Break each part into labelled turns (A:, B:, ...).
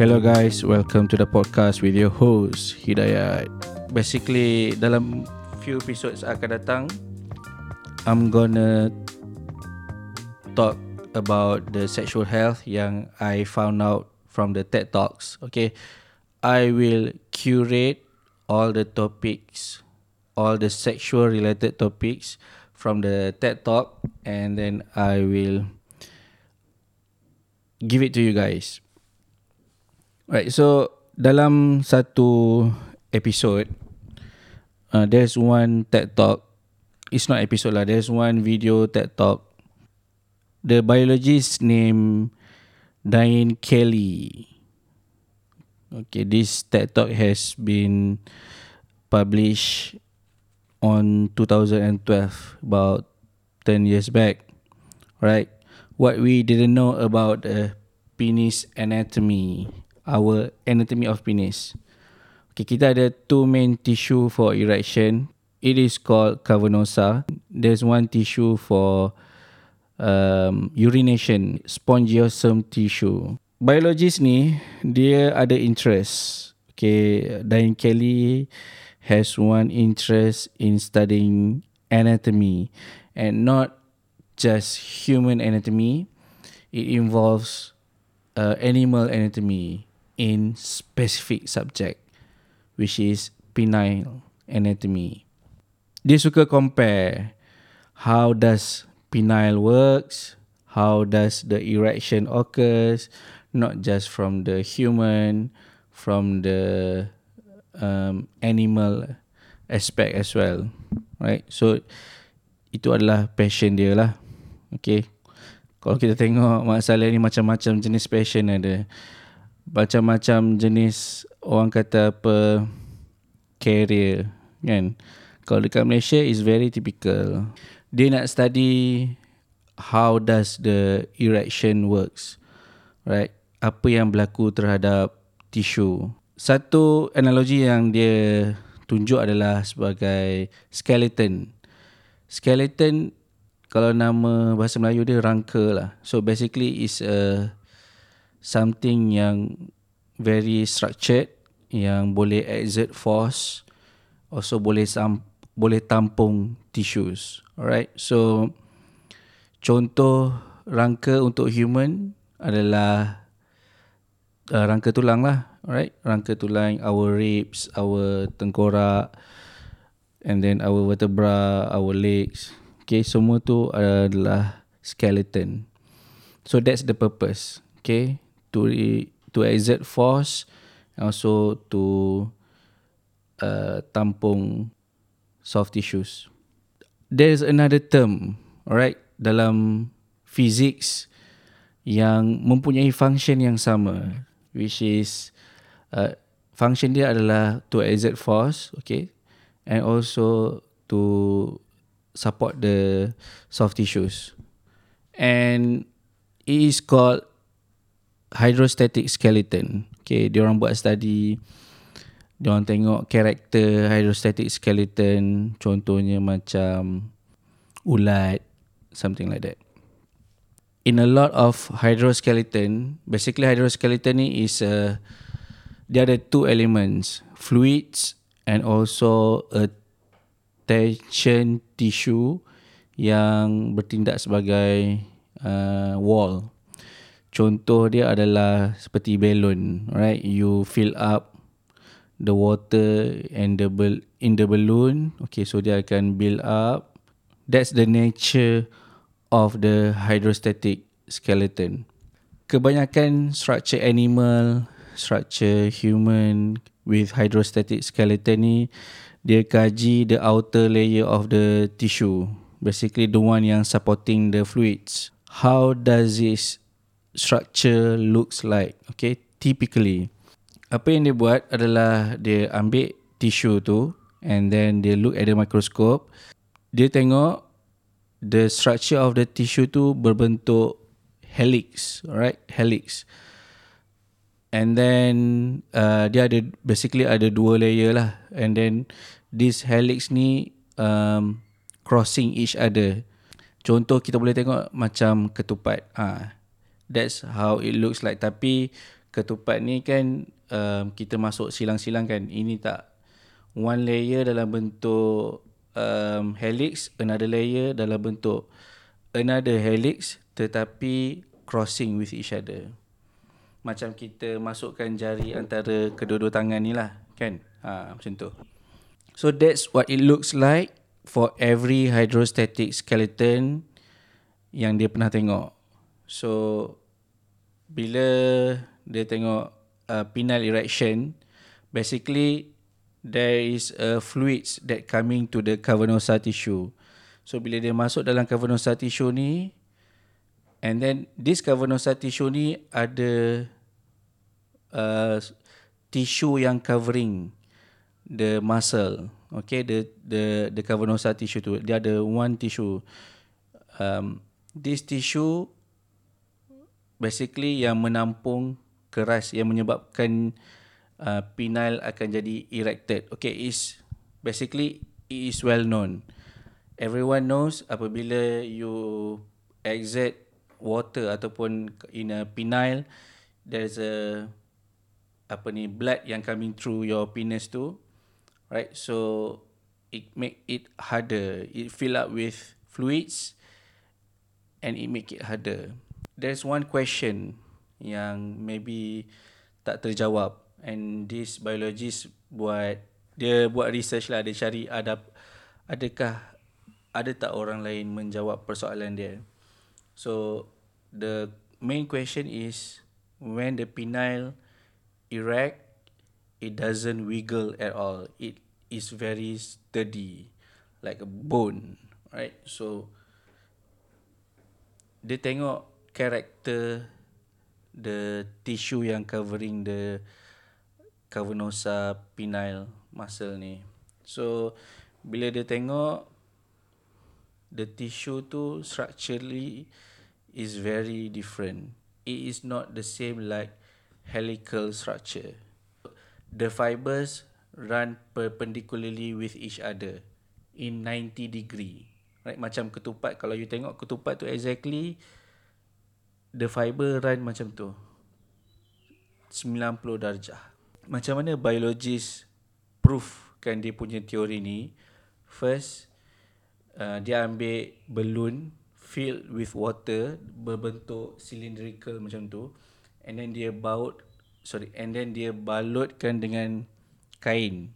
A: Hello guys, welcome to the podcast with your host Hidayat. Basically, dalam few episodes akan datang, I'm gonna talk about the sexual health yang I found out from the TED Talks. Okay, I will curate all the topics, all the sexual related topics from the TED Talk, and then I will give it to you guys. Right, so dalam satu episode, uh, there's one TED Talk. It's not episode lah. There's one video TED Talk. The biologist named Diane Kelly. Okay, this TED Talk has been published on 2012, about 10 years back. Right, what we didn't know about the penis anatomy our anatomy of penis. Okay, kita ada two main tissue for erection. It is called cavernosa. There's one tissue for um, urination, spongiosum tissue. Biologist ni, dia ada interest. Okay, Diane Kelly has one interest in studying anatomy and not just human anatomy. It involves uh, animal anatomy in specific subject which is penile anatomy. Dia suka compare how does penile works, how does the erection occurs, not just from the human, from the um, animal aspect as well, right? So itu adalah passion dia lah. Okay. Kalau kita tengok masalah ni macam-macam jenis passion ada macam-macam jenis orang kata apa career kan? Kalau dekat Malaysia is very typical. Dia nak study how does the erection works right? Apa yang berlaku terhadap tisu. Satu analogi yang dia tunjuk adalah sebagai skeleton. Skeleton kalau nama bahasa Melayu dia rangka lah. So basically is a something yang very structured yang boleh exert force also boleh sam- boleh tampung tissues. Alright so contoh rangka untuk human adalah uh, rangka tulang lah. Alright rangka tulang our ribs our tengkorak and then our vertebra our legs. Okay semua tu adalah skeleton. So that's the purpose. Okay to to exert force and also to uh, tampung soft tissues. There's another term, alright, dalam physics yang mempunyai function yang sama, which is uh, function dia adalah to exert force, okay, and also to support the soft tissues, and it is called hydrostatic skeleton. Okay, dia orang buat study dia orang tengok karakter hydrostatic skeleton contohnya macam ulat something like that. In a lot of hydroskeleton, basically hydroskeleton ni is a dia ada two elements, fluids and also a tension tissue yang bertindak sebagai uh, wall contoh dia adalah seperti balloon right? You fill up the water and the in the balloon. Okay so dia akan build up. That's the nature of the hydrostatic skeleton. Kebanyakan structure animal structure human with hydrostatic skeleton ni dia kaji the outer layer of the tissue. Basically the one yang supporting the fluids. How does this structure looks like. Okay, typically. Apa yang dia buat adalah dia ambil tissue tu and then dia look at the microscope. Dia tengok the structure of the tissue tu berbentuk helix, right? Helix. And then uh, dia ada basically ada dua layer lah. And then this helix ni um, crossing each other. Contoh kita boleh tengok macam ketupat. Ah, ha, that's how it looks like tapi ketupat ni kan um, kita masuk silang-silang kan. Ini tak one layer dalam bentuk um, helix, another layer dalam bentuk another helix tetapi crossing with each other. Macam kita masukkan jari antara kedua-dua tangan ni lah kan. Ha, macam tu. So that's what it looks like for every hydrostatic skeleton yang dia pernah tengok. So bila dia tengok uh, penile erection, basically there is a fluids that coming to the cavernosa tissue. So bila dia masuk dalam cavernosa tissue ni, And then this cavernosa tissue ni ada uh, tissue yang covering the muscle. Okay, the the the cavernosa tissue tu dia ada one tissue. Um, this tissue basically yang menampung keras yang menyebabkan uh, penile akan jadi erected. Okay, is basically it is well known. Everyone knows apabila you exit water ataupun in a penile there's a apa ni blood yang coming through your penis tu right so it make it harder it fill up with fluids and it make it harder there's one question yang maybe tak terjawab and this biologist buat dia buat research lah dia cari ada adakah ada tak orang lain menjawab persoalan dia So the main question is when the penile erect, it doesn't wiggle at all. It is very sturdy, like a bone, right? So dia tengok karakter the tissue yang covering the cavernosa penile muscle ni. So bila dia tengok the tissue tu structurally is very different. It is not the same like helical structure. The fibers run perpendicularly with each other in 90 degree. Right, macam ketupat. Kalau you tengok ketupat tu exactly, the fiber run macam tu. 90 darjah. Macam mana biologist proof kan dia punya teori ni? First, uh, dia ambil balloon filled with water berbentuk cylindrical macam tu and then dia baut sorry and then dia balutkan dengan kain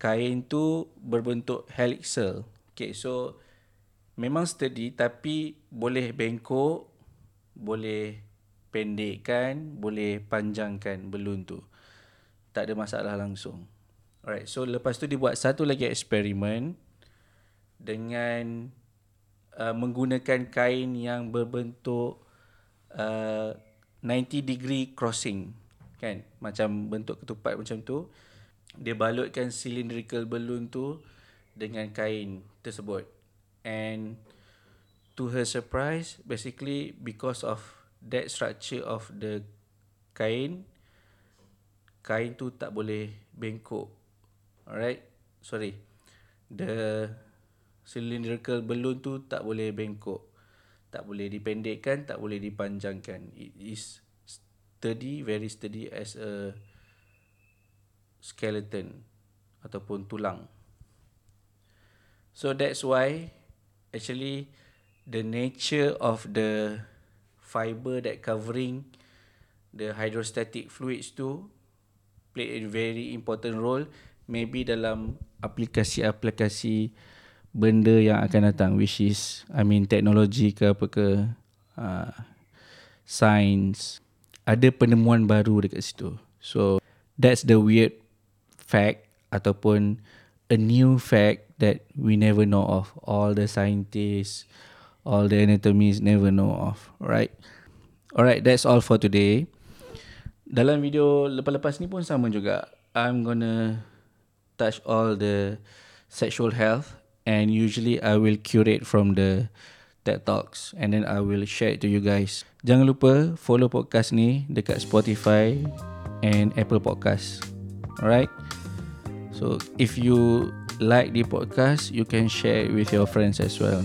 A: kain tu berbentuk helical okay so memang sturdy tapi boleh bengkok boleh pendekkan boleh panjangkan balloon tu. Tak ada masalah langsung. Alright so lepas tu dia buat satu lagi eksperimen dengan uh, menggunakan kain yang berbentuk uh, 90 degree crossing. Kan? Macam bentuk ketupat macam tu. Dia balutkan cylindrical balloon tu dengan kain tersebut. And to her surprise basically because of that structure of the kain kain tu tak boleh bengkok alright sorry the cylindrical balloon tu tak boleh bengkok. Tak boleh dipendekkan, tak boleh dipanjangkan. It is sturdy, very sturdy as a skeleton ataupun tulang. So that's why actually the nature of the fiber that covering the hydrostatic fluids tu play a very important role maybe dalam aplikasi-aplikasi benda yang akan datang which is I mean teknologi ke apa ke uh, science. Ada penemuan baru dekat situ. So that's the weird fact ataupun a new fact that we never know of. All the scientists all the anatomists never know of right alright that's all for today dalam video lepas-lepas ni pun sama juga I'm gonna touch all the sexual health and usually I will curate from the TED Talks and then I will share it to you guys. Jangan lupa follow podcast ni dekat Spotify and Apple Podcast. Alright? So if you like the podcast, you can share it with your friends as well.